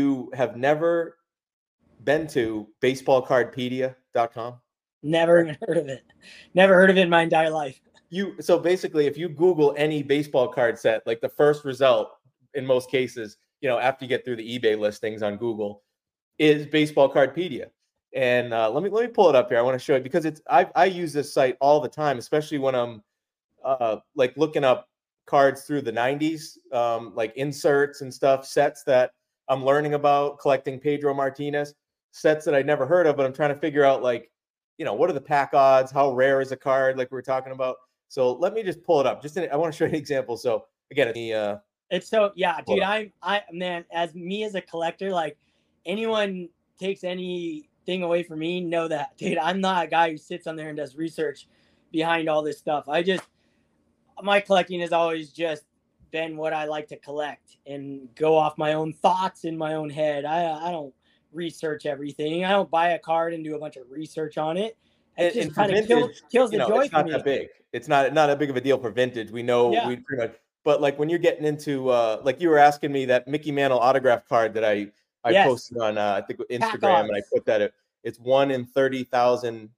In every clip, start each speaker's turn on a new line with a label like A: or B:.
A: you have never been to baseballcardpedia.com?
B: Never even heard of it. Never heard of it in my entire life.
A: You so basically if you Google any baseball card set, like the first result in most cases, you know, after you get through the eBay listings on Google, is baseball cardpedia. And uh, let me let me pull it up here. I want to show you because it's I I use this site all the time, especially when I'm uh, like looking up cards through the 90s, um, like inserts and stuff, sets that I'm learning about, collecting Pedro Martinez, sets that I'd never heard of, but I'm trying to figure out like, you know, what are the pack odds? How rare is a card? Like we were talking about. So let me just pull it up. Just in, I want to show you an example. So again, the uh,
B: it's so yeah, dude. I'm I man, as me as a collector, like anyone takes anything away from me, know that, dude. I'm not a guy who sits on there and does research behind all this stuff. I just my collecting is always just been what I like to collect and go off my own thoughts in my own head. I I don't research everything. I don't buy a card and do a bunch of research on it. It and, just kind of kills, kills the
A: know,
B: joy
A: it's not that big. It's not not a big of a deal for vintage. We know yeah. we pretty much. But like when you're getting into uh like you were asking me that Mickey Mantle autograph card that I I yes. posted on uh, I think Instagram and I put that it, it's one in thirty thousand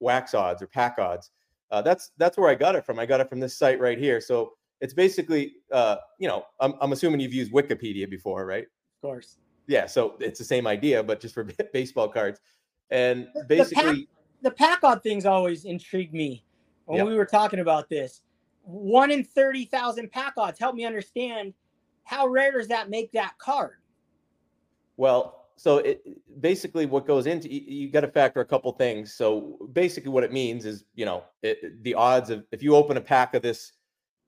A: wax odds or pack odds. Uh, that's that's where I got it from. I got it from this site right here. So it's basically, uh, you know, I'm, I'm assuming you've used Wikipedia before, right?
B: Of course.
A: Yeah. So it's the same idea, but just for baseball cards. And basically,
B: the pack, the odd things always intrigued me when yep. we were talking about this. One in thirty thousand pack odds. Help me understand how rare does that make that card?
A: Well, so it basically what goes into you, you got to factor a couple things. So basically, what it means is you know it, the odds of if you open a pack of this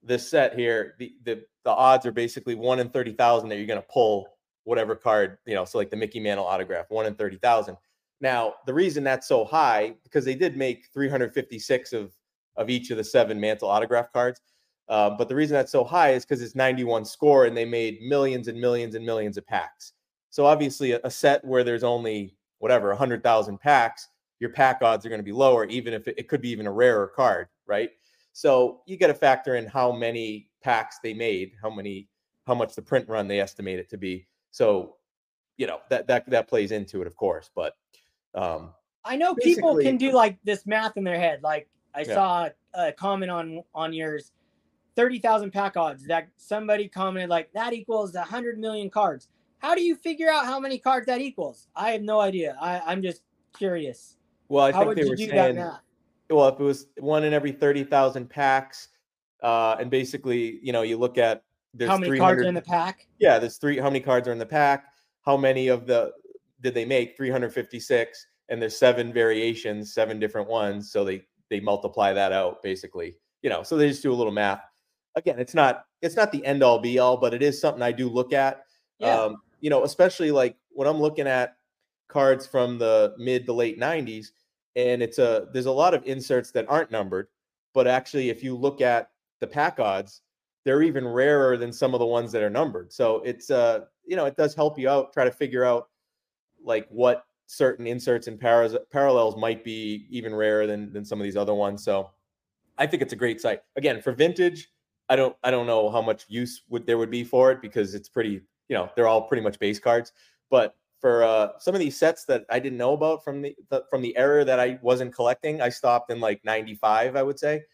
A: this set here, the the, the odds are basically one in thirty thousand that you're going to pull whatever card you know. So like the Mickey Mantle autograph, one in thirty thousand. Now the reason that's so high because they did make 356 of of each of the seven Mantle autograph cards. Uh, but the reason that's so high is because it's 91 score and they made millions and millions and millions of packs. So obviously, a, a set where there's only whatever 100,000 packs, your pack odds are going to be lower, even if it, it could be even a rarer card, right? So you got to factor in how many packs they made, how many, how much the print run they estimate it to be. So, you know that that that plays into it, of course. But um,
B: I know people can do like this math in their head. Like I yeah. saw a comment on on yours, thirty thousand pack odds that somebody commented like that equals a hundred million cards. How do you figure out how many cards that equals? I have no idea. I, I'm just curious.
A: Well, I how think they were saying, well, if it was one in every 30,000 packs, uh, and basically, you know, you look at
B: there's how many cards are in the pack?
A: Yeah, there's three. How many cards are in the pack? How many of the did they make? 356, and there's seven variations, seven different ones. So they they multiply that out basically. You know, so they just do a little math. Again, it's not it's not the end all be all, but it is something I do look at. Yeah. Um, you know, especially like when I'm looking at cards from the mid to late 90s, and it's a there's a lot of inserts that aren't numbered, but actually, if you look at the pack odds, they're even rarer than some of the ones that are numbered. So it's uh, you know, it does help you out, try to figure out like what certain inserts and paras- parallels might be even rarer than than some of these other ones. So I think it's a great site. Again, for vintage, I don't I don't know how much use would there would be for it because it's pretty you know they're all pretty much base cards. But for uh, some of these sets that I didn't know about from the, the, from the era that I wasn't collecting, I stopped in like 95, I would say.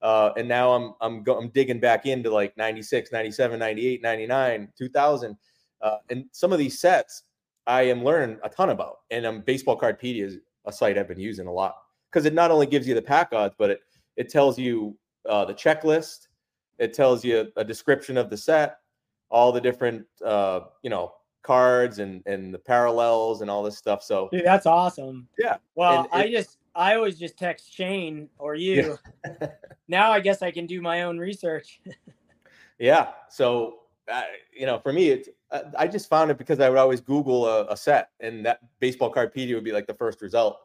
A: Uh, and now I'm I'm go, I'm digging back into like 96, 97, 98, 99, 2000. Uh, and some of these sets I am learning a ton about. And um, Baseball Cardpedia is a site I've been using a lot because it not only gives you the pack odds, but it it tells you uh, the checklist. It tells you a description of the set all the different uh, you know cards and and the parallels and all this stuff. So
B: Dude, that's awesome.
A: Yeah.
B: Well, and, I just I always just text Shane or you. Yeah. now I guess I can do my own research.
A: yeah. So uh, you know, for me, it's uh, I just found it because I would always Google a, a set, and that baseball cardpedia would be like the first result.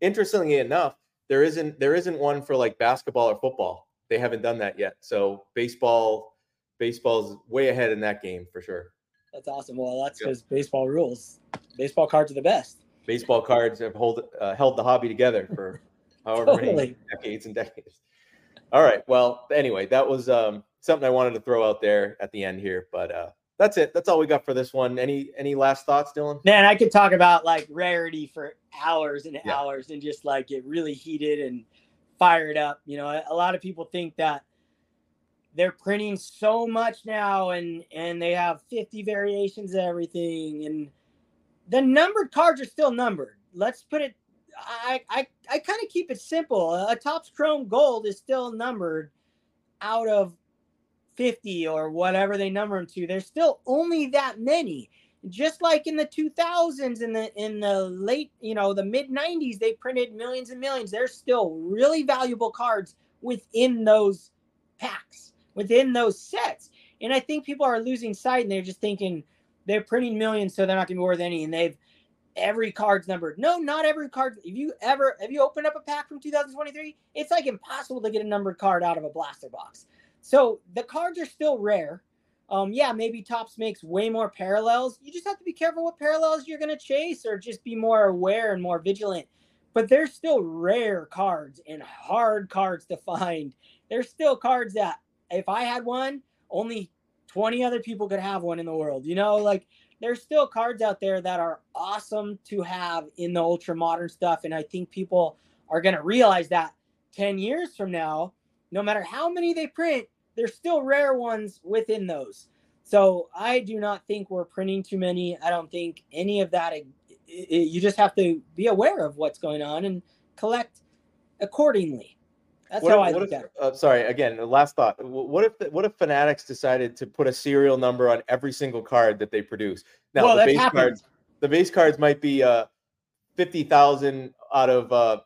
A: Interestingly enough, there isn't there isn't one for like basketball or football. They haven't done that yet. So baseball baseball's way ahead in that game for sure.
B: That's awesome. Well, that's because yep. baseball rules. Baseball cards are the best.
A: Baseball cards have hold, uh, held the hobby together for however totally. many decades and decades. All right. Well, anyway, that was um, something I wanted to throw out there at the end here. But uh, that's it. That's all we got for this one. Any any last thoughts, Dylan?
B: Man, I could talk about like rarity for hours and yeah. hours and just like get really heated and fired up. You know, a lot of people think that they're printing so much now and and they have 50 variations of everything and the numbered cards are still numbered. Let's put it I I, I kind of keep it simple. A Topps Chrome Gold is still numbered out of 50 or whatever they number them to, there's still only that many. Just like in the 2000s in the in the late, you know, the mid 90s, they printed millions and millions. There's still really valuable cards within those packs, within those sets. And I think people are losing sight and they're just thinking they're printing millions, so they're not gonna be worth any. And they've every card's numbered. No, not every card. If you ever have you opened up a pack from 2023, it's like impossible to get a numbered card out of a blaster box. So the cards are still rare. Um, yeah, maybe Topps makes way more parallels. You just have to be careful what parallels you're going to chase or just be more aware and more vigilant. But there's still rare cards and hard cards to find. There's still cards that if I had one, only 20 other people could have one in the world. You know, like there's still cards out there that are awesome to have in the ultra modern stuff. And I think people are going to realize that 10 years from now, no matter how many they print, there's still rare ones within those. So I do not think we're printing too many. I don't think any of that. It, it, you just have to be aware of what's going on and collect accordingly. That's what how if, I look
A: if,
B: at it.
A: Uh, sorry, again, last thought. What if what if Fanatics decided to put a serial number on every single card that they produce? Now well, the base happened. cards, the base cards might be uh, fifty thousand out of uh,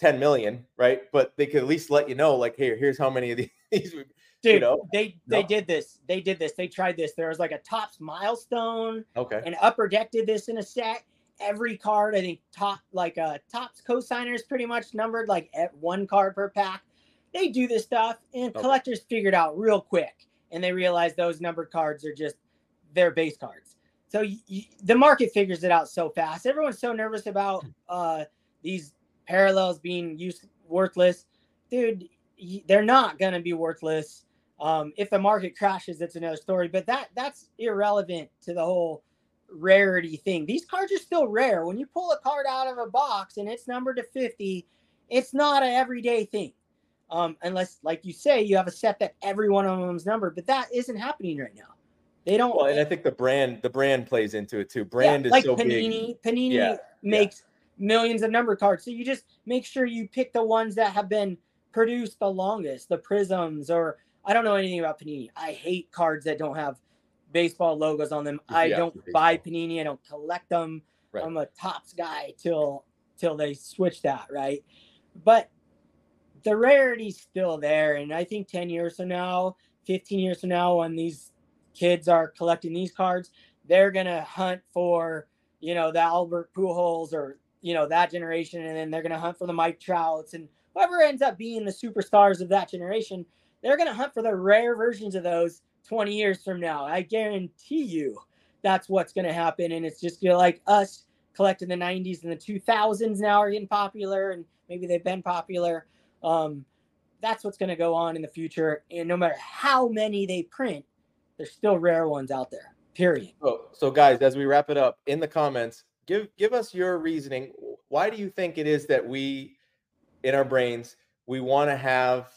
A: 10 million, right? But they could at least let you know, like, hey, here's how many of these.
B: Dude, you know? they they no. did this. They did this. They tried this. There was like a Topps milestone.
A: Okay.
B: And Upper Deck did this in a set. Every card, I think, top like uh Topps co-signers pretty much numbered like at one card per pack. They do this stuff, and okay. collectors figured out real quick, and they realized those numbered cards are just their base cards. So the market figures it out so fast. Everyone's so nervous about uh, these parallels being used worthless, dude, they're not going to be worthless. Um, if the market crashes, it's another story. But that that's irrelevant to the whole rarity thing. These cards are still rare. When you pull a card out of a box and it's numbered to 50, it's not an everyday thing. Um, unless, like you say, you have a set that every one of them is numbered, but that isn't happening right now. They don't.
A: Well, and I think the brand, the brand plays into it too. Brand yeah, is
B: like
A: so
B: Panini.
A: Big.
B: Panini yeah, makes millions of number cards. So you just make sure you pick the ones that have been produced the longest, the prisms, or I don't know anything about Panini. I hate cards that don't have baseball logos on them. I don't buy Panini. I don't collect them. Right. I'm a Topps guy till till they switch that, right? But the rarity's still there. And I think 10 years from now, 15 years from now, when these kids are collecting these cards, they're gonna hunt for, you know, the Albert Pujols or you know that generation, and then they're going to hunt for the Mike Trouts and whoever ends up being the superstars of that generation. They're going to hunt for the rare versions of those 20 years from now. I guarantee you that's what's going to happen. And it's just you know, like us collecting the 90s and the 2000s now are getting popular, and maybe they've been popular. Um, that's what's going to go on in the future. And no matter how many they print, there's still rare ones out there. Period.
A: So, so guys, as we wrap it up, in the comments, give give us your reasoning. Why do you think it is that we, in our brains, we want to have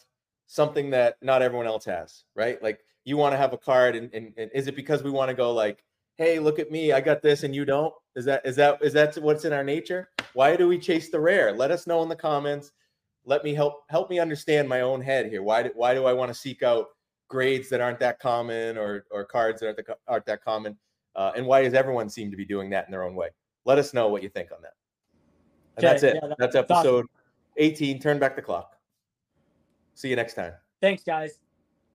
A: something that not everyone else has, right? Like you want to have a card, and, and, and is it because we want to go like, hey, look at me, I got this, and you don't? Is that is that is that what's in our nature? Why do we chase the rare? Let us know in the comments. Let me help help me understand my own head here. Why do, why do I want to seek out grades that aren't that common or or cards that aren't, the, aren't that common? Uh, and why does everyone seem to be doing that in their own way? let us know what you think on that. And okay, that's it. Yeah, that's, that's episode awesome. 18. Turn back the clock. See you next time.
B: Thanks, guys.